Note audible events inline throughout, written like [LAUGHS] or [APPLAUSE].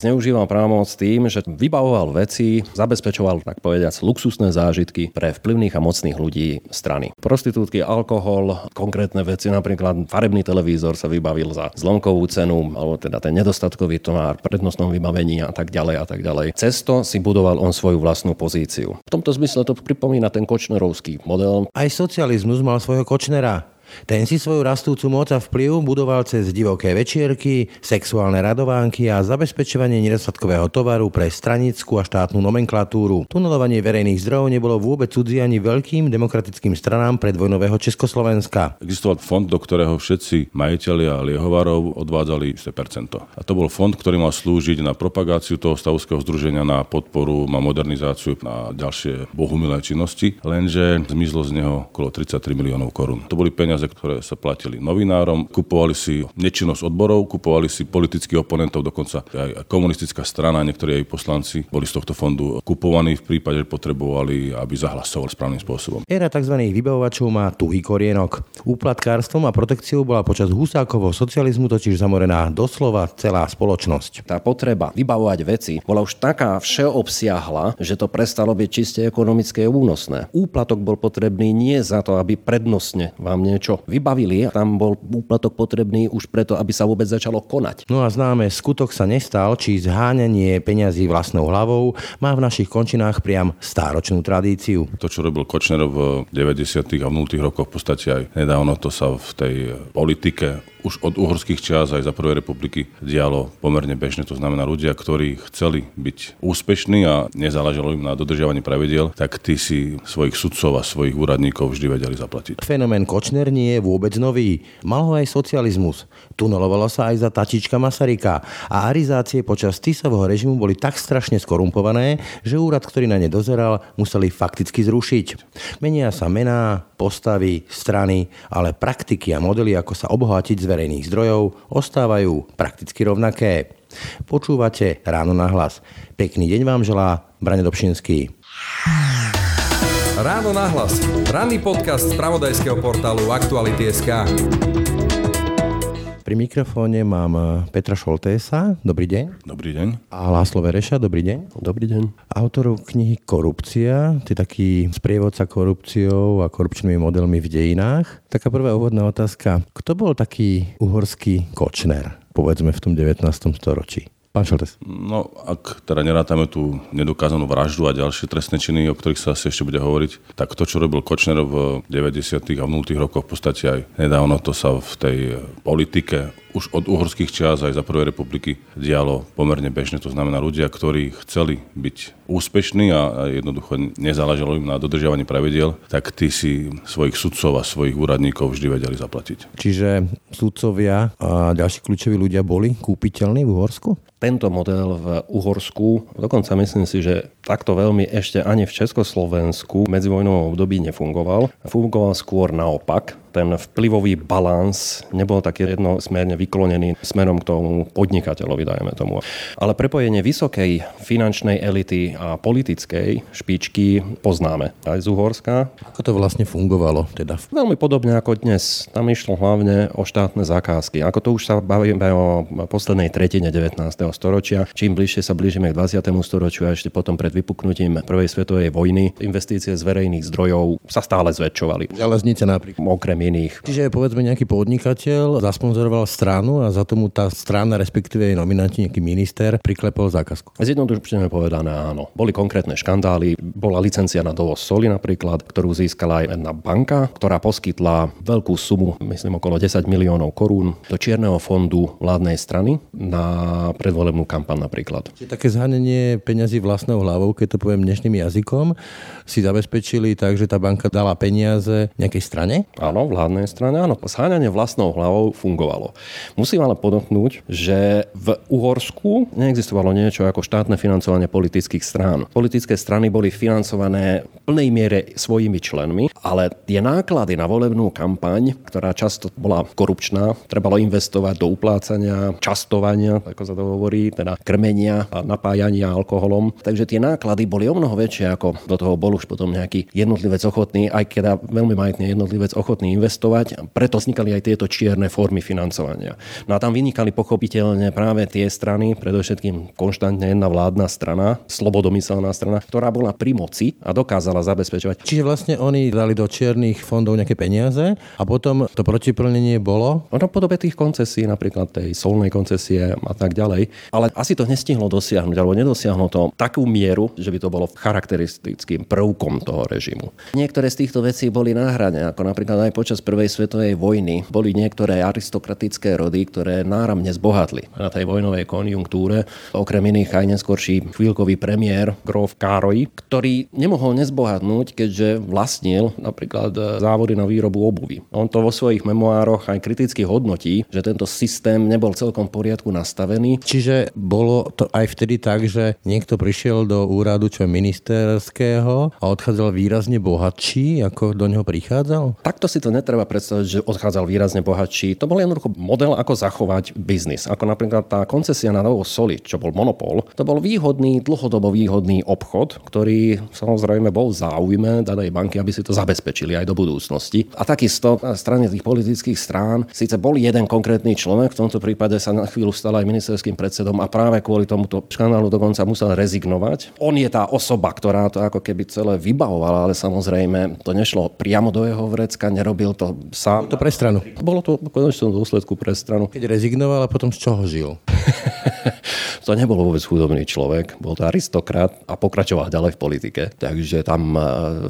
Zneužíval právomoc tým, že vybavoval veci, zabezpečoval, tak povediac, luxusné zážitky pre vplyvných a mocných ľudí strany. Prostitútky, alkohol, konkrétne veci, napríklad farebný televízor sa vybavil za zlomkovú cenu, alebo teda ten nedostatkový tonár, prednostnom vybavení a tak ďalej a tak ďalej. Cesto si budoval on svoju vlastnú pozíciu. V tomto zmysle to pripomína ten kočnerovský model. Aj socializmus mal svojho Kočnera. Ten si svoju rastúcu moc a vplyv budoval cez divoké večierky, sexuálne radovánky a zabezpečovanie nedostatkového tovaru pre stranickú a štátnu nomenklatúru. Tunelovanie verejných zdrojov nebolo vôbec cudzie ani veľkým demokratickým stranám predvojnového Československa. Existoval fond, do ktorého všetci majiteľia liehovarov odvádzali isté percento. A to bol fond, ktorý mal slúžiť na propagáciu toho stavovského združenia, na podporu, na modernizáciu, na ďalšie bohumilé činnosti, lenže zmizlo z neho okolo 33 miliónov korún. To boli peniaze peniaze, ktoré sa platili novinárom, kupovali si nečinnosť odborov, kupovali si politických oponentov, dokonca aj komunistická strana, niektorí aj poslanci boli z tohto fondu kupovaní v prípade, že potrebovali, aby zahlasovali správnym spôsobom. Éra tzv. vybavovačov má tuhý korienok. Úplatkárstvom a protekciou bola počas Husákovho socializmu totiž zamorená doslova celá spoločnosť. Tá potreba vybavovať veci bola už taká všeobsiahla, že to prestalo byť čiste ekonomické únosné. Úplatok bol potrebný nie za to, aby prednostne vám niečo čo vybavili. Tam bol úplatok potrebný už preto, aby sa vôbec začalo konať. No a známe, skutok sa nestal, či zháňanie peňazí vlastnou hlavou má v našich končinách priam stáročnú tradíciu. To, čo robil Kočner v 90. a v 0. rokoch, v podstate aj nedávno to sa v tej politike už od uhorských čias aj za prvej republiky dialo pomerne bežne. To znamená ľudia, ktorí chceli byť úspešní a nezáležalo im na dodržiavaní pravidiel, tak tí si svojich sudcov a svojich úradníkov vždy vedeli zaplatiť. Fenomén Kočner nie je vôbec nový. Mal ho aj socializmus. Tunelovalo sa aj za tačička Masaryka a arizácie počas Tisového režimu boli tak strašne skorumpované, že úrad, ktorý na ne dozeral, museli fakticky zrušiť. Menia sa mená, postavy, strany, ale praktiky a modely, ako sa obohatiť z verejných zdrojov, ostávajú prakticky rovnaké. Počúvate Ráno na hlas. Pekný deň vám želá Brane Dobšinský. Ráno na hlas. Ranný podcast z pravodajského portálu Aktuality.sk. Pri mikrofóne mám eh, Petra Šoltésa. Dobrý deň. Dobrý deň. A Láslo Vereša. Dobrý deň. Dobrý deň. Autorov knihy Korupcia, je taký sprievodca korupciou a korupčnými modelmi v dejinách. Taká prvá úvodná otázka. Kto bol taký uhorský Kočner, povedzme v tom 19. storočí? Pán Šoltes. No, ak teda nerátame tú nedokázanú vraždu a ďalšie trestné činy, o ktorých sa asi ešte bude hovoriť, tak to, čo robil Kočner v 90. a v 0. rokoch, v podstate aj nedávno to sa v tej politike už od uhorských čias aj za prvej republiky dialo pomerne bežne. To znamená ľudia, ktorí chceli byť úspešní a jednoducho nezáležalo im na dodržiavaní pravidiel, tak tí si svojich sudcov a svojich úradníkov vždy vedeli zaplatiť. Čiže sudcovia a ďalší kľúčoví ľudia boli kúpiteľní v Uhorsku? Tento model v Uhorsku, dokonca myslím si, že takto veľmi ešte ani v Československu v medzivojnovom období nefungoval. Fungoval skôr naopak ten vplyvový balans nebol taký jednosmerne vyklonený smerom k tomu podnikateľovi, dajme tomu. Ale prepojenie vysokej finančnej elity a politickej špičky poznáme aj z Uhorska. Ako to vlastne fungovalo? Teda? Veľmi podobne ako dnes. Tam išlo hlavne o štátne zákazky. Ako to už sa bavíme o poslednej tretine 19. storočia. Čím bližšie sa blížime k 20. storočiu a ešte potom pred vypuknutím Prvej svetovej vojny, investície z verejných zdrojov sa stále zväčšovali. Železnice napríklad. Okrem iných. Čiže povedzme nejaký podnikateľ zasponzoroval stranu a za tomu tá strana, respektíve jej nominanti, nejaký minister, priklepol zákazku. Zjednodušene povedané áno. Boli konkrétne škandály, bola licencia na dovoz soli napríklad, ktorú získala aj jedna banka, ktorá poskytla veľkú sumu, myslím okolo 10 miliónov korún, do čierneho fondu vládnej strany na predvolebnú kampan napríklad. Čiže také zhanenie peňazí vlastnou hlavou, keď to poviem dnešným jazykom, si zabezpečili tak, že tá banka dala peniaze nejakej strane? Áno, vládnej strane, áno, zháňanie vlastnou hlavou fungovalo. Musím ale podotknúť, že v Uhorsku neexistovalo niečo ako štátne financovanie politických strán. Politické strany boli financované v plnej miere svojimi členmi, ale tie náklady na volebnú kampaň, ktorá často bola korupčná, trebalo investovať do uplácania, častovania, ako sa to hovorí, teda krmenia a napájania alkoholom. Takže tie náklady boli o mnoho väčšie, ako do toho bol už potom nejaký jednotlivec ochotný, aj keď veľmi majetný jednotlivec ochotný investovať. Preto vznikali aj tieto čierne formy financovania. No a tam vynikali pochopiteľne práve tie strany, predovšetkým konštantne jedna vládna strana, slobodomyselná strana, ktorá bola pri moci a dokázala zabezpečovať. Čiže vlastne oni dali do čiernych fondov nejaké peniaze a potom to protiplnenie bolo? No podobe tých koncesí, napríklad tej solnej koncesie a tak ďalej. Ale asi to nestihlo dosiahnuť, alebo nedosiahlo to takú mieru, že by to bolo charakteristickým prvkom toho režimu. Niektoré z týchto vecí boli na hrane, ako napríklad aj počas Prvej svetovej vojny. Boli niektoré aristokratické rody, ktoré náramne zbohatli na tej vojnovej konjunktúre. Okrem iných aj neskôrší chvíľkový premiér Grof Károj, ktorý nemohol nezbohatnúť, keďže vlastnil napríklad závody na výrobu obuvy. On to vo svojich memoároch aj kriticky hodnotí, že tento systém nebol celkom v poriadku nastavený. Čiže bolo to aj vtedy tak, že niekto prišiel do úradu čo ministerského a odchádzal výrazne bohatší, ako do neho prichádzal? Takto si to netreba predstaviť, že odchádzal výrazne bohatší. To bol jednoducho model, ako zachovať biznis. Ako napríklad tá koncesia na Novo Soli, čo bol monopol, to bol výhodný, dlhodobo výhodný obchod, ktorý samozrejme bol v záujme danej banky, aby si to zabezpečili aj do budúcnosti. A takisto na strane tých politických strán síce bol jeden konkrétny človek, v tomto prípade sa na chvíľu stal aj ministerským predsedom a práve kvôli tomuto škandálu dokonca musel rezignovať. On je tá osoba, ktorá to ako keby celé vybavovala, ale samozrejme to nešlo priamo do jeho vrecka, nerobil to sám. To pre stranu. Bolo to v konečnom dôsledku pre stranu. Keď rezignoval a potom z čoho žil? [LAUGHS] to nebol vôbec chudobný človek, bol to aristokrat a pokračoval ďalej v politike. Takže tam e,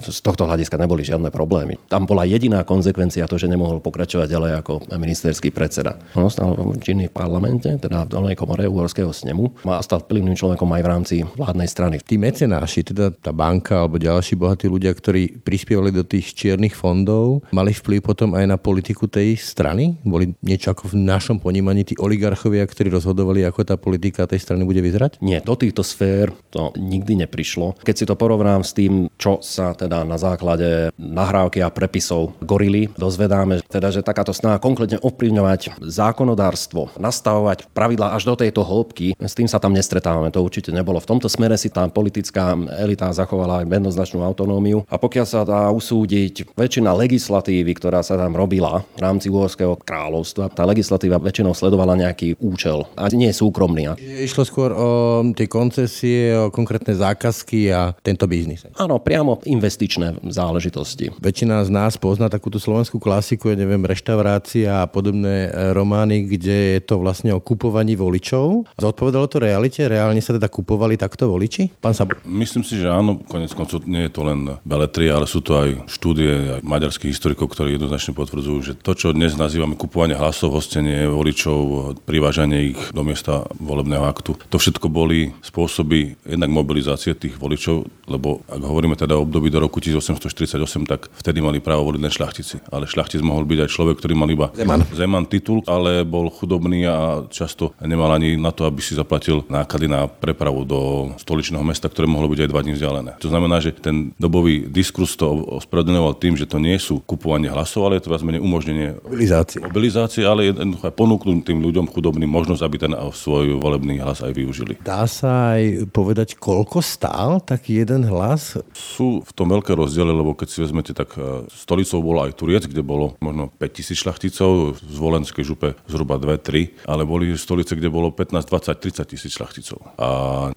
z tohto hľadiska neboli žiadne problémy. Tam bola jediná konsekvencia to, že nemohol pokračovať ďalej ako ministerský predseda. On ostal činný v parlamente, teda v dolnej komore Uhorského snemu a stal vplyvným človekom aj v rámci vládnej strany. Tí mecenáši, teda tá banka alebo ďalší bohatí ľudia, ktorí prispievali do tých čiernych fondov, mali vplyv potom aj na politiku tej strany? Boli niečo ako v našom ponímaní tí oligarchovia, ktorí rozhodovali, ako tá politika tej strany bude vyzerať? Nie, do týchto sfér to nikdy neprišlo. Keď si to porovnám s tým, čo sa teda na základe nahrávky a prepisov gorily dozvedáme, teda, že takáto snaha konkrétne ovplyvňovať zákonodárstvo, nastavovať pravidlá až do tejto hĺbky, s tým sa tam nestretávame. To určite nebolo. V tomto smere si tá politická elita zachovala aj jednoznačnú autonómiu. A pokiaľ sa dá usúdiť väčšina legislatívy, ktorá sa tam robila v rámci Uhorského kráľovstva, tá legislatíva väčšinou sledovala nejaký účel a nie súkromný. Išlo skôr o tie koncesie, o konkrétne zákazky a tento biznis. Áno, priamo investičné záležitosti. Väčšina z nás pozná takúto slovenskú klasiku, ja neviem, reštaurácia a podobné e, romány, kde je to vlastne o kupovaní voličov. Zodpovedalo to realite? Reálne sa teda kupovali takto voliči? Pán Sabo. Myslím si, že áno, konec koncov nie je to len beletria, ale sú to aj štúdie aj maďarských historikov, ktorí jednoznačne potvrdzujú, že to, čo dnes nazývame kupovanie hlasov, hostenie voličov, privážanie ich do miesta volebného aktu, to všetko boli spôsoby jednak mobilizácie tých voličov, lebo ak hovoríme teda o období do roku 1848, tak vtedy mali právo voliť len šľachtici. Ale šľachtic mohol byť aj človek, ktorý mal iba Zeman. Zeman titul, ale bol chudobný a často nemal ani na to, aby si zaplatil náklady na prepravu do stoličného mesta, ktoré mohlo byť aj dva dní vzdialené. To znamená, že ten dobový diskurs to ospravedlňoval tým, že to nie sú kupovanie hlasov, ale je to viac menej umožnenie Mobilizácie. mobilizácie, ale jednoducho aj ponúknuť tým ľuďom chudobným možnosť, aby ten svoj volebný hlas aj využili. Dá sa aj povedať, koľko stál taký jeden hlas? Sú v tom veľké rozdiely, lebo keď si vezmete, tak e, stolicou bolo aj Turiec, kde bolo možno 5000 šľachticov, z Volenskej župe zhruba 2-3, ale boli stolice, kde bolo 15, 20, 30 tisíc šľachticov. A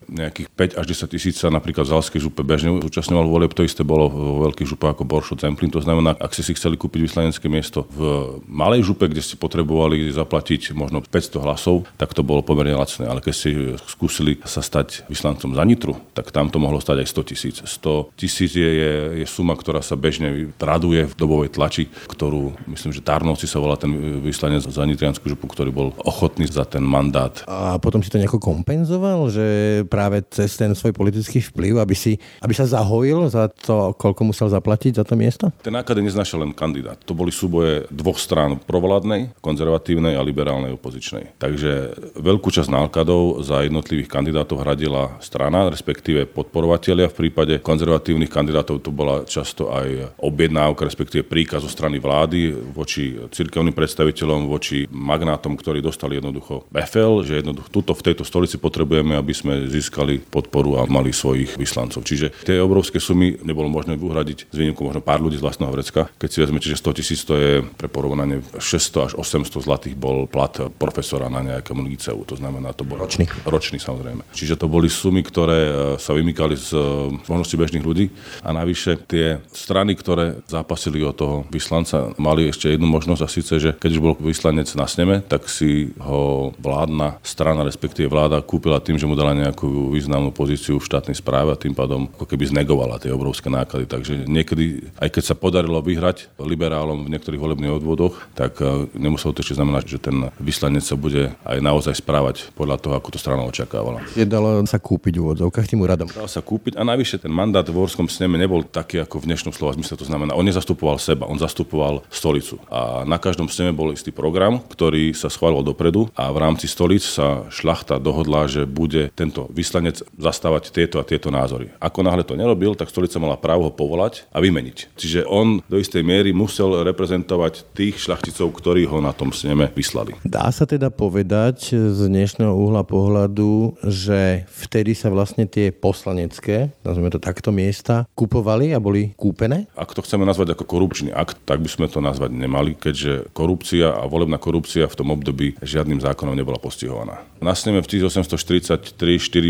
nejakých 5 až 10 tisíc sa napríklad v Zalskej župe bežne zúčastňoval volieb, to isté bolo vo veľkých župách ako Boršo, Zemplín. To znamená, ak ste si chceli kúpiť vyslanecké miesto v malej župe, kde ste potrebovali zaplatiť možno 500 hlasov, tak to bolo pomerne lacné. Ale keď ste skúsili sa stať vyslancom za Nitru, tak tam to mohlo stať aj 100 tisíc. 100 tisíc je, je, je suma, ktorá sa bežne traduje v dobovej tlači, ktorú myslím, že Tarnovci sa volá ten vyslanec za Nitrianskú župu, ktorý bol ochotný za ten mandát. A potom si to nejako kompenzoval, že práve cez ten svoj politický vplyv, aby, si, aby sa zahojil za to, koľko musel zaplatiť za to miesto? Ten náklady neznašal len kandidát. To boli súboje dvoch strán provládnej, konzervatívnej a liberálnej opozičnej. Takže veľkú časť nákladov za jednotlivých kandidátov hradila strana, respektíve podporovatelia. V prípade konzervatívnych kandidátov to bola často aj objednávka, respektíve príkaz zo strany vlády voči cirkevným predstaviteľom, voči magnátom, ktorí dostali jednoducho befel, že jednoducho tuto v tejto stolici potrebujeme, aby sme získali podporu a mali svojich vyslancov. Čiže tie obrovské sumy nebolo možné uhradiť z výnimku možno pár ľudí z vlastného vrecka. Keď si vezmete Viete, že 100 tisíc to je pre porovnanie 600 až 800 zlatých bol plat profesora na nejakom liceu. To znamená, to bol ročný. Ročný samozrejme. Čiže to boli sumy, ktoré e, sa vymykali z e, možnosti bežných ľudí a navyše tie strany, ktoré zápasili o toho vyslanca, mali ešte jednu možnosť a síce, že keď už bol vyslanec na sneme, tak si ho vládna strana, respektíve vláda kúpila tým, že mu dala nejakú významnú pozíciu v štátnej správe a tým pádom ako keby znegovala tie obrovské náklady. Takže niekedy, aj keď sa podarilo vyhrať liberálom v niektorých volebných odvodoch, tak e, nemuselo to ešte znamenať, že ten vyslanec sa bude aj naozaj správať podľa toho, ako to strana očakávala. Je dalo sa kúpiť v úvodzovkách tým úradom. Dal sa kúpiť a navyše ten mandát v Horskom sneme nebol taký ako v dnešnom slova zmysle. To znamená, on nezastupoval seba, on zastupoval stolicu. A na každom sneme bol istý program, ktorý sa schválil dopredu a v rámci stolic sa šlachta dohodla, že bude tento vyslanec zastávať tieto a tieto názory. Ako náhle to nerobil, tak stolica mala právo ho povolať a vymeniť. Čiže on do istej miery musel reprezentovať tých šľachticov, ktorí ho na tom sneme vyslali. Dá sa teda povedať z dnešného uhla pohľadu, že vtedy sa vlastne tie poslanecké, nazveme to takto, miesta kupovali a boli kúpené? Ak to chceme nazvať ako korupčný akt, tak by sme to nazvať nemali, keďže korupcia a volebná korupcia v tom období žiadnym zákonom nebola postihovaná. Na sneme v 1843-4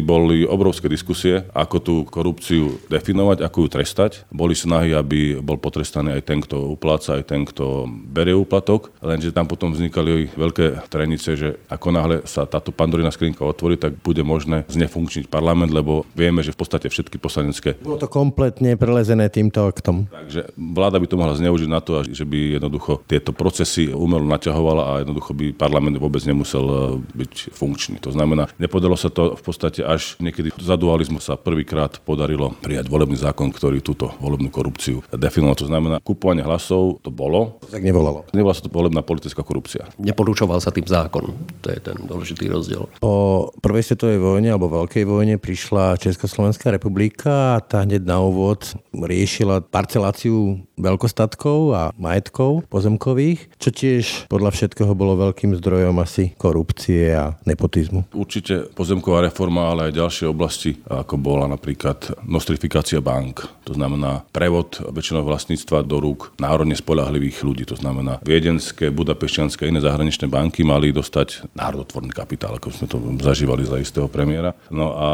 boli obrovské diskusie, ako tú korupciu definovať, ako ju trestať. Boli snahy, aby bol potrestaný aj ten, kto upláca, aj ten, kto berie úplatok, lenže tam potom vznikali veľké trenice, že ako náhle sa táto pandorina skrinka otvorí, tak bude možné znefunkčniť parlament, lebo vieme, že v podstate všetky poslanecké... Bolo to kompletne prelezené týmto aktom. Takže vláda by to mohla zneužiť na to, že by jednoducho tieto procesy umelo naťahovala a jednoducho by parlament vôbec nemusel e, byť funkčný. To znamená, nepodalo sa to v podstate až niekedy za dualizmu sa prvýkrát podarilo prijať volebný zákon, ktorý túto volebnú korupciu definoval. To znamená, kupovanie hlasov to bolo. Tak nevolalo. Nebola sa to volebná politická korupcia. Neporúčoval sa tým zákon. To je ten dôležitý rozdiel. Po prvej svetovej vojne alebo veľkej vojne prišla Československá republika a tá hneď na úvod riešila parceláciu veľkostatkov a majetkov pozemkových, čo tiež podľa všetkého bolo veľkým zdrojom asi korupcie a nepotizmu. Určite pozemková reforma, ale aj ďalšie oblasti, ako bola napríklad nostrifikácia bank. To znamená prevod väčšinou vlastníctva do rúk národne spolahlivých ľudí. To znamená viedenské, budapešťanské iné zahraničné banky mali dostať národotvorný kapitál, ako sme to zažívali za istého premiéra. No a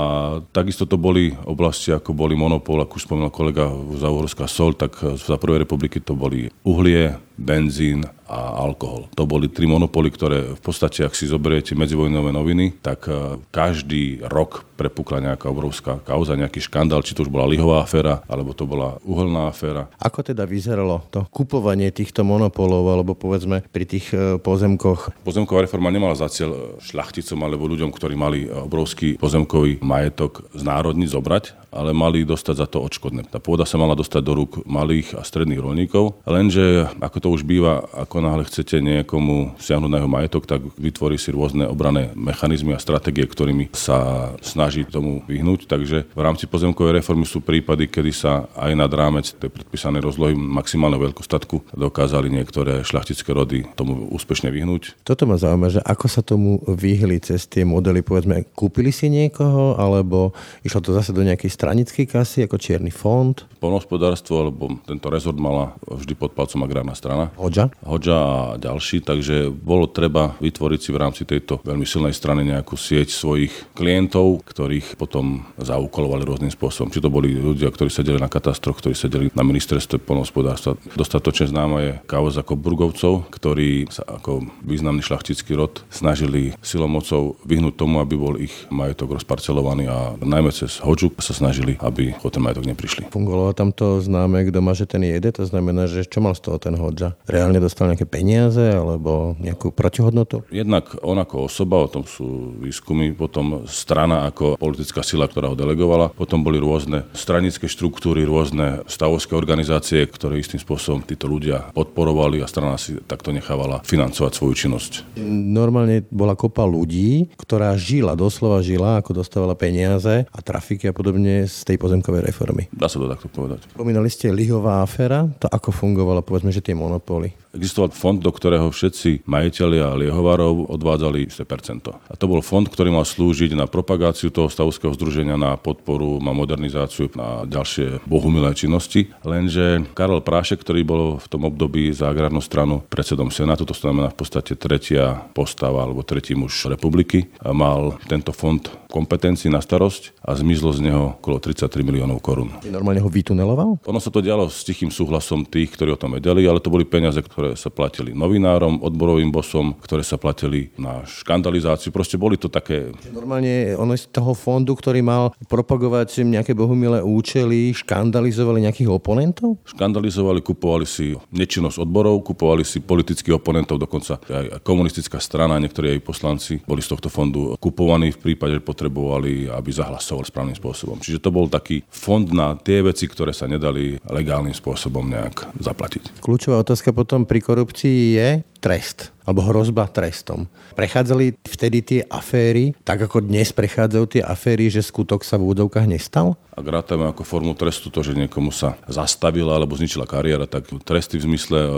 takisto to boli oblasti, ako boli monopol, ako už spomínal kolega za Uhorská sol, tak za prvej republiky to boli uhlie, benzín a alkohol. To boli tri monopoly, ktoré v podstate, ak si zoberiete medzivojnové noviny, tak e, každý rok prepukla nejaká obrovská kauza, nejaký škandál, či to už bola lihová aféra, alebo to bola uholná aféra. Ako teda vyzeralo to kupovanie týchto monopolov, alebo povedzme pri tých e, pozemkoch? Pozemková reforma nemala za cieľ e, šľachticom alebo ľuďom, ktorí mali obrovský pozemkový majetok znárodniť, zobrať, ale mali dostať za to odškodné. Tá pôda sa mala dostať do rúk malých a stredných rolníkov, lenže ako to už býva, ako náhle chcete niekomu siahnuť na jeho majetok, tak vytvorí si rôzne obrané mechanizmy a stratégie, ktorými sa snaží tomu vyhnúť. Takže v rámci pozemkovej reformy sú prípady, kedy sa aj nad rámec tej predpísanej rozlohy maximálneho veľkostatku dokázali niektoré šľachtické rody tomu úspešne vyhnúť. Toto ma zaujíma, že ako sa tomu vyhli cez tie modely, povedzme, kúpili si niekoho, alebo išlo to zase do nejakej stranickej kasy, ako čierny fond? Polnohospodárstvo, alebo tento rezort mala vždy pod palcom agrárna strana. Hodža? Hodža a ďalší, takže bolo treba vytvoriť si v rámci tejto veľmi silnej strany nejakú sieť svojich klientov, ktorých potom zaúkolovali rôznym spôsobom. Či to boli ľudia, ktorí sedeli na katastroch, ktorí sedeli na ministerstve polnohospodárstva. Dostatočne známa je kauza ako Burgovcov, ktorí sa ako významný šlachtický rod snažili silomocou vyhnúť tomu, aby bol ich majetok rozparcelovaný a najmä cez Hodžu sa snažili, aby o ten majetok neprišli. Fungovalo tam to známe, kto má, že ten jede, to znamená, že čo mal z toho ten Reálne dostal nejaké peniaze alebo nejakú protihodnotu? Jednak on ako osoba, o tom sú výskumy, potom strana ako politická sila, ktorá ho delegovala, potom boli rôzne stranické štruktúry, rôzne stavovské organizácie, ktoré istým spôsobom títo ľudia podporovali a strana si takto nechávala financovať svoju činnosť. Normálne bola kopa ľudí, ktorá žila, doslova žila, ako dostávala peniaze a trafiky a podobne z tej pozemkovej reformy. Dá sa to takto povedať. Spomínali ste lihová aféra, to ako fungovalo, povedzme, že tie monopoly. Existoval fond, do ktorého všetci majiteľia liehovarov odvádzali 100%. A to bol fond, ktorý mal slúžiť na propagáciu toho stavovského združenia, na podporu, na modernizáciu, na ďalšie bohumilé činnosti. Lenže Karol Prášek, ktorý bol v tom období za agrárnu stranu predsedom Senátu, to znamená v podstate tretia postava alebo tretí muž republiky, mal tento fond kompetencií na starosť a zmizlo z neho okolo 33 miliónov korún. Normálne ho vytuneloval? Ono sa to dialo s tichým súhlasom tých, ktorí o tom vedeli, ale to boli peniaze, ktoré sa platili novinárom, odborovým bosom, ktoré sa platili na škandalizáciu. Proste boli to také... Normálne ono z toho fondu, ktorý mal propagovať nejaké bohumilé účely, škandalizovali nejakých oponentov? Škandalizovali, kupovali si nečinnosť odborov, kupovali si politických oponentov, dokonca aj komunistická strana, niektorí aj poslanci boli z tohto fondu kupovaní v prípade, že potrebovali, aby zahlasoval správnym spôsobom. Čiže to bol taký fond na tie veci, ktoré sa nedali legálnym spôsobom nejak zaplatiť. Kľúčová otázka potom pri korupcii je trest alebo hrozba trestom. Prechádzali vtedy tie aféry, tak ako dnes prechádzajú tie aféry, že skutok sa v údovkách nestal? Ak rátame ako formu trestu to, že niekomu sa zastavila alebo zničila kariéra, tak tresty v zmysle e,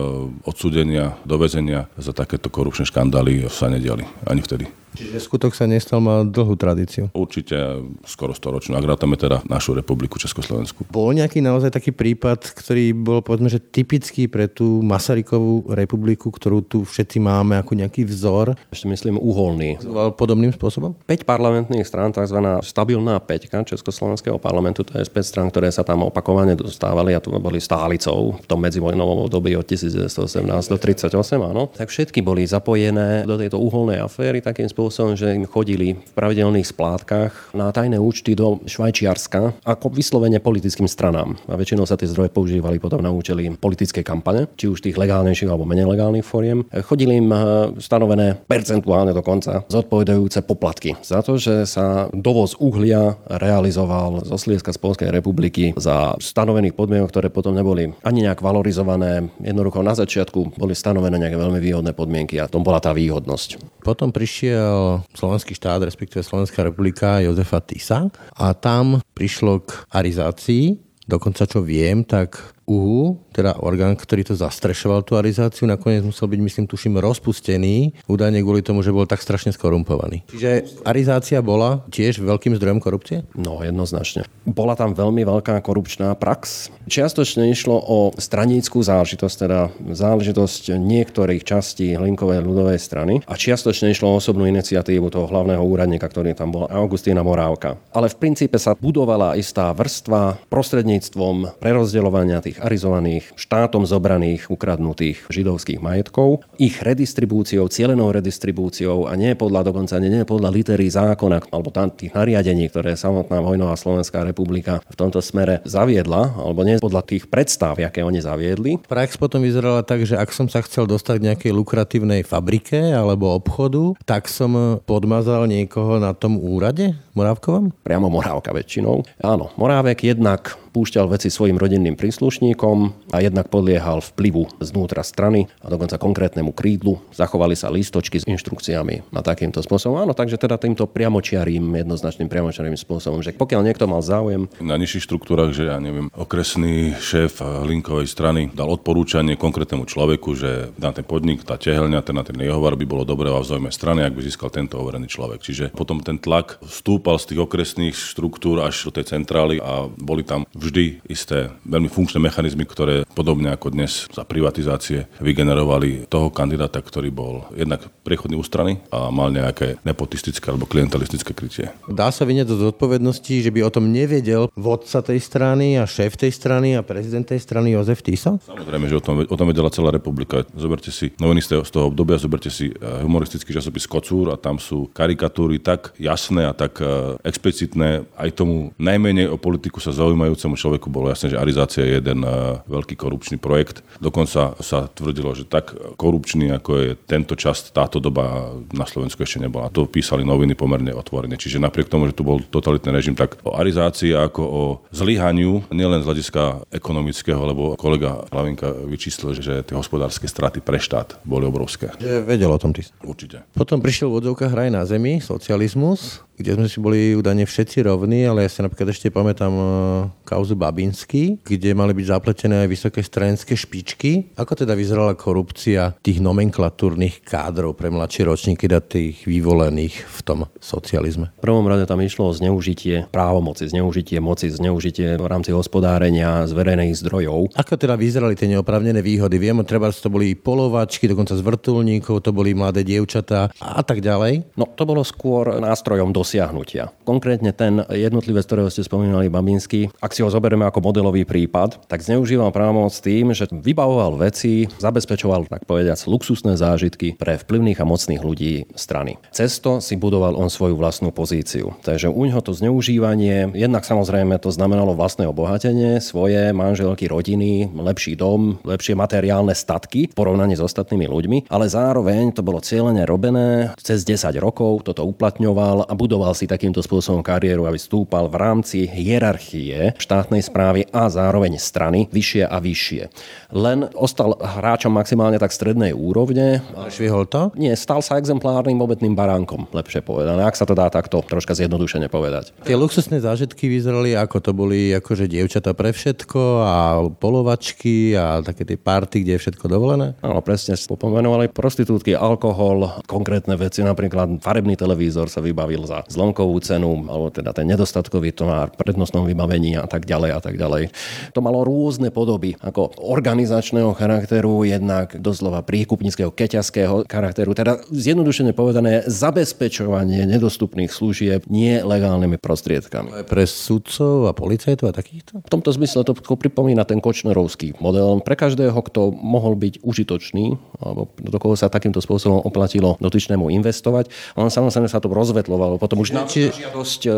odsúdenia, dovezenia za takéto korupčné škandály sa nediali ani vtedy. Čiže skutok sa nestal, mal dlhú tradíciu. Určite skoro storočnú, ak rátame teda našu republiku Československu. Bol nejaký naozaj taký prípad, ktorý bol povedzme, že typický pre tú Masarykovú republiku, ktorú tu všetci máme ako nejaký vzor? Ešte myslím uholný. Podobným spôsobom? 5 parlamentných strán, tzv. stabilná peťka Československého parlamentu, to je 5 strán, ktoré sa tam opakovane dostávali a tu boli stálicou v tom medzivojnovom období od 1918 do 38, áno. Tak všetky boli zapojené do tejto uholnej aféry takým spôsobom, že im chodili v pravidelných splátkach na tajné účty do Švajčiarska ako vyslovene politickým stranám. A väčšinou sa tie zdroje používali potom na účely politickej kampane, či už tých legálnejších alebo menej legálnych foriem. Chodili im eh, stanovené percentuálne dokonca zodpovedajúce poplatky za to, že sa dovoz uhlia realizoval zo Slieska z Polskej republiky za stanovených podmienok, ktoré potom neboli ani nejak valorizované. Jednoducho na začiatku boli stanovené nejaké veľmi výhodné podmienky a tom bola tá výhodnosť. Potom prišiel slovenský štát, respektíve Slovenská republika Jozefa Tisa a tam prišlo k arizácii. Dokonca čo viem, tak UHU, teda orgán, ktorý to zastrešoval tú arizáciu, nakoniec musel byť, myslím, tuším, rozpustený, údajne kvôli tomu, že bol tak strašne skorumpovaný. Čiže arizácia bola tiež veľkým zdrojom korupcie? No, jednoznačne. Bola tam veľmi veľká korupčná prax. Čiastočne išlo o straníckú záležitosť, teda záležitosť niektorých častí Hlinkovej ľudovej strany a čiastočne išlo o osobnú iniciatívu toho hlavného úradníka, ktorý tam bol, Augustína Morávka. Ale v princípe sa budovala istá vrstva prostredníctvom prerozdeľovania tých arizovaných, štátom zobraných, ukradnutých židovských majetkov, ich redistribúciou, cielenou redistribúciou a nie podľa dokonca nie podľa litery zákona alebo tam tých nariadení, ktoré samotná vojnová Slovenská republika v tomto smere zaviedla, alebo nie podľa tých predstav, aké oni zaviedli. Prax potom vyzerala tak, že ak som sa chcel dostať k nejakej lukratívnej fabrike alebo obchodu, tak som podmazal niekoho na tom úrade Morávkovom? Priamo Morávka väčšinou. Áno, Morávek jednak púšťal veci svojim rodinným príslušníkom a jednak podliehal vplyvu znútra strany a dokonca konkrétnemu krídlu. Zachovali sa listočky s inštrukciami a takýmto spôsobom. Áno, takže teda týmto priamočiarým, jednoznačným priamočiarým spôsobom, že pokiaľ niekto mal záujem. Na nižších štruktúrach, že ja neviem, okresný šéf linkovej strany dal odporúčanie konkrétnemu človeku, že na ten podnik, tá tehelňa, ten na ten jehovar by bolo dobré a v strany, ak by získal tento overený človek. Čiže potom ten tlak vstúpal z tých okresných štruktúr až do tej centrály a boli tam vždy isté veľmi funkčné mechanizmy, ktoré podobne ako dnes za privatizácie vygenerovali toho kandidáta, ktorý bol jednak prechodný ústrany a mal nejaké nepotistické alebo klientelistické krytie. Dá sa vynieť do zodpovednosti, že by o tom nevedel vodca tej strany a šéf tej strany a prezident tej strany Jozef Tiso? Samozrejme, že o tom, o tom vedela celá republika. Zoberte si noviny z toho obdobia, zoberte si eh, humoristický časopis Kocúr a tam sú karikatúry tak jasné a tak eh, explicitné aj tomu najmenej o politiku sa zaujímajúcemu človeku bolo jasné, že arizácia je jeden eh, veľký korupčný projekt. Dokonca sa tvrdilo, že tak korupčný, ako je tento čas, táto doba na Slovensku ešte nebola. To písali noviny pomerne otvorene. Čiže napriek tomu, že tu bol totalitný režim, tak o arizácii ako o zlyhaniu, nielen z hľadiska ekonomického, lebo kolega Hlavinka vyčíslil, že tie hospodárske straty pre štát boli obrovské. Že vedel o tom ty. Určite. Potom prišiel v odzovkách hraj na zemi, socializmus, kde sme si boli údajne všetci rovní, ale ja si napríklad ešte pamätám e, kauzu Babinsky, kde mali byť zapletené aj vysoké stranické špičky. Ako teda vyzerala korupcia tých nomenklatúrnych kádrov pre mladšie ročníky, teda tých vyvolených v tom socializme? V prvom rade tam išlo o zneužitie právomoci, zneužitie moci, zneužitie v rámci hospodárenia z verejných zdrojov. Ako teda vyzerali tie neoprávnené výhody? Viem, treba to boli polovačky, dokonca z vrtulníkov, to boli mladé dievčatá a tak ďalej. No to bolo skôr nástrojom dosiahnutia. Konkrétne ten jednotlivec, ktorého ste spomínali, Babinský, ak si ho zoberieme ako modelový prípad, tak zneužíval právomoc tým, že vybavoval veci, zabezpečoval, tak povediac, luxusné zážitky pre vplyvných a mocných ľudí strany. Cesto si budoval on svoju vlastnú pozíciu. Takže u neho to zneužívanie, jednak samozrejme to znamenalo vlastné obohatenie, svoje manželky, rodiny, lepší dom, lepšie materiálne statky v porovnaní s ostatnými ľuďmi, ale zároveň to bolo cieľene robené cez 10 rokov, toto uplatňoval a budoval si takýmto spôsobom kariéru, aby stúpal v rámci hierarchie štátnej správy a zároveň strany vyššie a vyššie. Len ostal hráčom maximálne tak strednej úrovne. Švihol to? Nie, stal sa exemplárnym obetným baránkom, lepšie povedané, ak sa to dá takto troška zjednodušene povedať. Tie luxusné zážitky vyzerali ako to boli akože dievčata pre všetko a polovačky a také tie party, kde je všetko dovolené? Áno, presne spomenovali prostitútky, alkohol, konkrétne veci, napríklad farebný televízor sa vybavil za zlomkovú cenu, alebo teda ten nedostatkový tovar, prednostnom vybavení a tak ďalej a tak ďalej. To malo rôzne podoby, ako organizačného charakteru, jednak doslova príkupníckého, keťaského charakteru, teda zjednodušene povedané zabezpečovanie nedostupných služieb nie legálnymi prostriedkami. Pre sudcov a policajtov a takýchto? V tomto zmysle to pripomína ten kočnerovský model. Pre každého, kto mohol byť užitočný, alebo do koho sa takýmto spôsobom oplatilo dotyčnému investovať, on samozrejme sa to rozvetlovalo. Potom už na žiadosť e,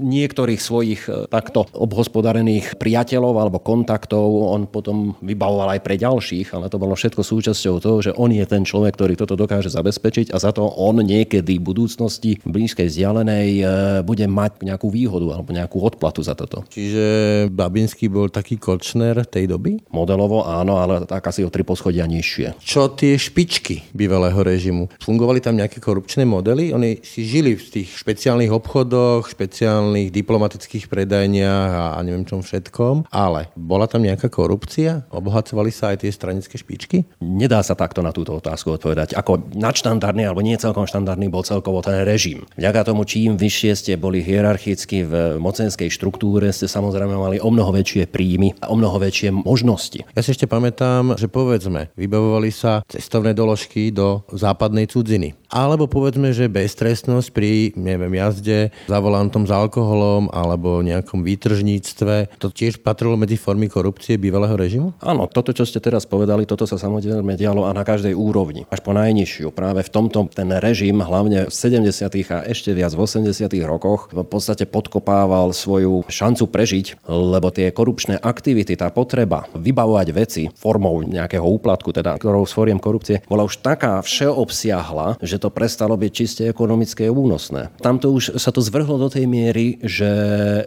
niektorých svojich e, takto obhospodarených priateľov alebo kontaktov on potom vybavoval aj pre ďalších, ale to bolo všetko súčasťou toho, že on je ten človek, ktorý toto dokáže zabezpečiť a za to on niekedy v budúcnosti blízkej vzdialenej e, bude mať nejakú výhodu alebo nejakú odplatu za toto. Čiže Babinský bol taký kočner tej doby? Modelovo áno, ale tak asi o tri poschodia nižšie. Čo tie špičky bývalého režimu? Fungovali tam nejaké korupčné modely? Oni si žili v tých špeciálnych obchodoch, špeciálnych diplomatických predajniach a neviem čom všetkom, ale bola tam nejaká korupcia? Obohacovali sa aj tie stranické špičky? Nedá sa takto na túto otázku odpovedať. Ako nadštandardný alebo nie celkom štandardný bol celkovo ten režim. Vďaka tomu, čím vyššie ste boli hierarchicky v mocenskej štruktúre, ste samozrejme mali o mnoho väčšie príjmy a o mnoho väčšie možnosti. Ja si ešte pamätám, že povedzme, vybavovali sa cestovné doložky do západnej cudziny. Alebo povedzme, že beztrestnosť pri, neviem, jazde za volantom s alkoholom alebo nejakom výtržníctve, to tiež patrilo medzi formy korupcie bývalého režimu? Áno, toto, čo ste teraz povedali, toto sa samozrejme dialo a na každej úrovni, až po najnižšiu. Práve v tomto ten režim, hlavne v 70. a ešte viac v 80. rokoch, v podstate podkopával svoju šancu prežiť, lebo tie korupčné aktivity, tá potreba vybavovať veci formou nejakého úplatku, teda ktorou sforiem korupcie, bola už taká všeobsiahla, že to prestalo byť čiste ekonomické únosné. Tamto už sa to zvrhlo do tej miery, že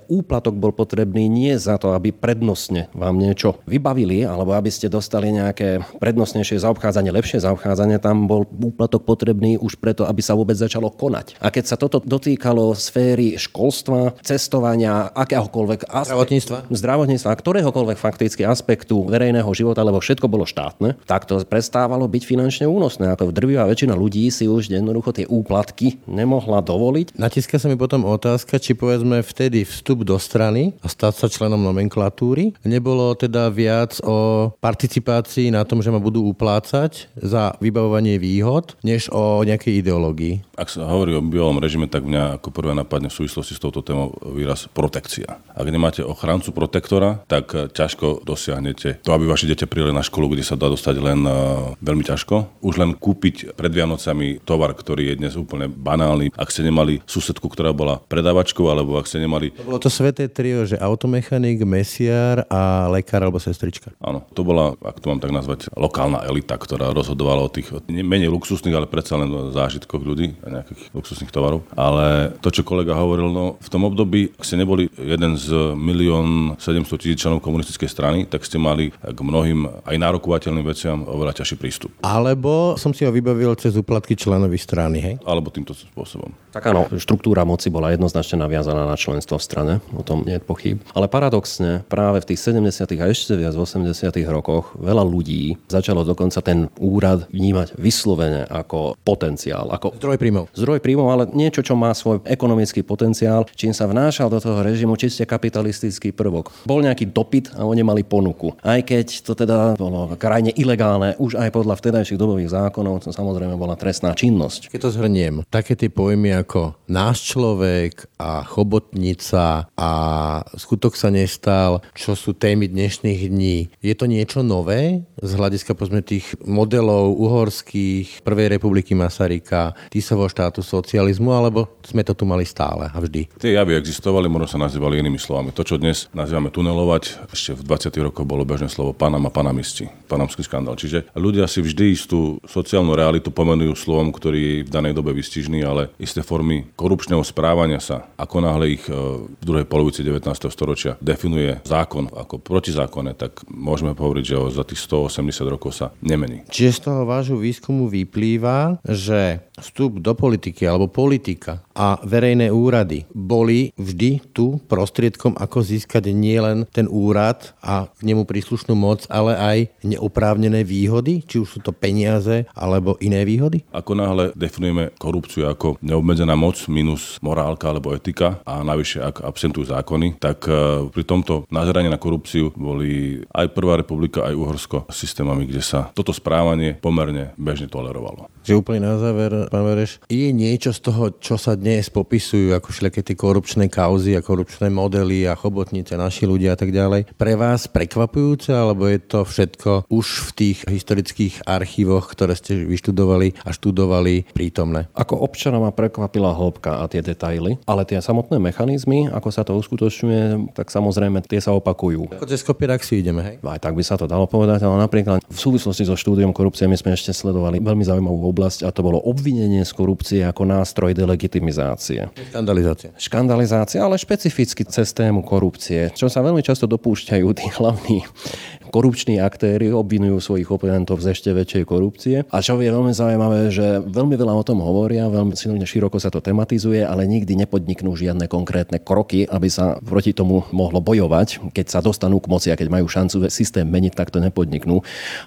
úplatok bol potrebný nie za to, aby prednostne vám niečo vybavili, alebo aby ste dostali nejaké prednostnejšie zaobchádzanie, lepšie zaobchádzanie, tam bol úplatok potrebný už preto, aby sa vôbec začalo konať. A keď sa toto dotýkalo sféry školstva, cestovania, akéhokoľvek aspektu, zdravotníctva, zdravotníctva, ktoréhokoľvek fakticky aspektu verejného života, lebo všetko bolo štátne, tak to prestávalo byť finančne únosné. Ako drvivá väčšina ľudí si už jednoducho tie úplatky nemohla dovoliť. Natiska sa mi potom otázka, či povedzme vtedy vstup do strany a stať sa členom nomenklatúry nebolo teda viac o participácii na tom, že ma budú uplácať za vybavovanie výhod, než o nejakej ideológii. Ak sa hovorí o bývalom režime, tak mňa ako prvé napadne v súvislosti s touto témou výraz protekcia. Ak nemáte ochrancu protektora, tak ťažko dosiahnete to, aby vaše dieťa prijeli na školu, kde sa dá dostať len uh, veľmi ťažko. Už len kúpiť pred Vianocami tovar, ktorý je dnes úplne banálny. Ak ste nemali susedku, ktorá bola predávačkou, alebo ak ste nemali... To bolo to sveté trio, že automechanik, mesiar a lekár alebo sestrička. Áno, to bola, ak to mám tak nazvať, lokálna elita, ktorá rozhodovala o tých menej luxusných, ale predsa len zážitkoch ľudí a nejakých luxusných tovarov. Ale to, čo kolega hovoril, no v tom období, ak ste neboli jeden z milión 700 tisíc členov komunistickej strany, tak ste mali k mnohým aj nárokovateľným veciam oveľa ťažší prístup. Alebo som si ho vybavil cez úplatky členovi strany, hej? Alebo týmto spôsobom. Tak áno, štruktúra moci bola jednoznačne naviazaná na členstvo v strane, o tom nie je pochyb. Ale paradoxne, práve v tých 70. a ešte viac v 80. rokoch veľa ľudí začalo dokonca ten úrad vnímať vyslovene ako potenciál, ako Zdroj príjmov. zdroj príjmov, ale niečo, čo má svoj ekonomický potenciál, čím sa vnášal do toho režimu čiste kapitalistický prvok. Bol nejaký dopyt a oni mali ponuku. Aj keď to teda bolo krajne ilegálne, už aj podľa vtedajších dobových zákonov, to samozrejme bola trestná činnosť. Keď to zhrniem, také tie pojmy ako náš človek a chobotnica a skutok sa nestal, čo sú témy dnešných dní, je to niečo nové z hľadiska povedzme tých modelov uhorských, Prvej republiky Masaryka, Tisovo štátu socializmu, alebo sme to tu mali stále a vždy? Tie javy existovali, možno sa nazývali inými slovami. To, čo dnes nazývame tunelovať, ešte v 20. rokoch bolo bežné slovo Panama, Panamisti, panamský skandál. Čiže ľudia si vždy istú sociálnu realitu pomenujú slovom, ktorý je v danej dobe vystižný, ale isté formy korupčného správania sa, ako náhle ich e, v druhej polovici 19. storočia definuje zákon ako protizákonné, tak môžeme hovoriť, že za tých 180 rokov sa nemení. Čiže z toho vášho výskumu vyplýva, že vstup do politiky alebo politika a verejné úrady boli vždy tu prostriedkom, ako získať nielen ten úrad a k nemu príslušnú moc, ale aj neoprávnené výhody, či už sú to peniaze alebo iné výhody? Ako náhle definujeme korupciu ako neobmedzená moc minus morálka alebo etika a navyše ak absentujú zákony, tak e, pri tomto nazeraní na korupciu boli aj Prvá republika, aj Uhorsko systémami, kde sa toto správanie pomerne bežne tolerovalo. Že úplne na záver, pán Vereš, je niečo z toho, čo sa dnes popisujú ako všelijaké tie korupčné kauzy a korupčné modely a chobotnice, naši ľudia a tak ďalej, pre vás prekvapujúce, alebo je to všetko už v tých historických archívoch, ktoré ste vyštudovali a študovali prítomné? Ako občana ma prekvapila hĺbka a tie detaily, ale tie samotné mechanizmy, ako sa to uskutočňuje, tak samozrejme tie sa opakujú. Ako cez kopierak si ideme, hej? Aj tak by sa to dalo povedať, ale napríklad v súvislosti so štúdiom korupcie my sme ešte sledovali veľmi zaujímavú oblasť a to bolo obvinenie z korupcie ako nástroj delegitimizácie. Skandalizácia. Škandalizácia, ale špecificky cez tému korupcie, čo sa veľmi často dopúšťajú tí hlavní korupční aktéry, obvinujú svojich oponentov z ešte väčšej korupcie. A čo je veľmi zaujímavé, že veľmi veľa o tom hovoria, veľmi široko sa to tematizuje, ale nikdy nepodniknú žiadne konkrétne kroky, aby sa proti tomu mohlo bojovať. Keď sa dostanú k moci a keď majú šancu systém meniť, tak to nepodniknú.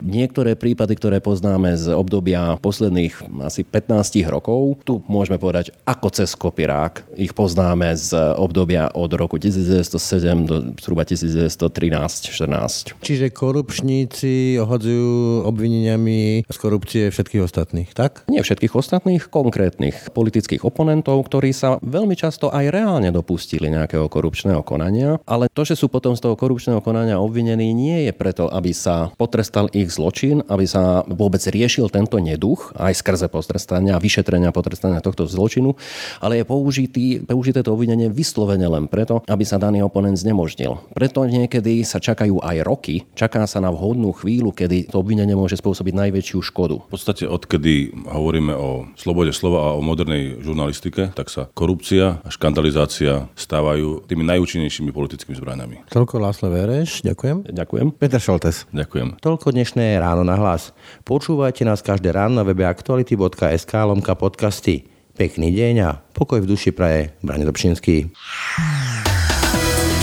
Niektoré prípady, ktoré poznáme z obdobia posledných asi 15 rokov, tu môžeme povedať ako cez kopirák. Ich poznáme z obdobia od roku 1907 do zhruba 1913-14. Čiže korupčníci ohadzujú obvineniami z korupcie všetkých ostatných, tak? Nie všetkých ostatných, konkrétnych politických oponentov, ktorí sa veľmi často aj reálne dopustili nejakého korupčného konania, ale to, že sú potom z toho korupčného konania obvinení, nie je preto, aby sa potrestal ich zločin, aby sa vôbec riešil tento neduch, aj skrze potrestania vyšetrenia potrestania tohto zločinu, ale je použitý, použité to obvinenie vyslovene len preto, aby sa daný oponent znemožnil. Preto niekedy sa čakajú aj roky, čaká sa na vhodnú chvíľu, kedy to obvinenie môže spôsobiť najväčšiu škodu. V podstate odkedy hovoríme o slobode slova a o modernej žurnalistike, tak sa korupcia a škandalizácia stávajú tými najúčinnejšími politickými zbraniami. Toľko Láslo Vereš, ďakujem. Ďakujem. Peter Šoltes. Ďakujem. Toľko dnešné ráno na hlas. Počúvajte nás každé ráno na webe aktuality.sk lomka podcasty. Pekný deň a pokoj v duši praje. Brane Dobšinský.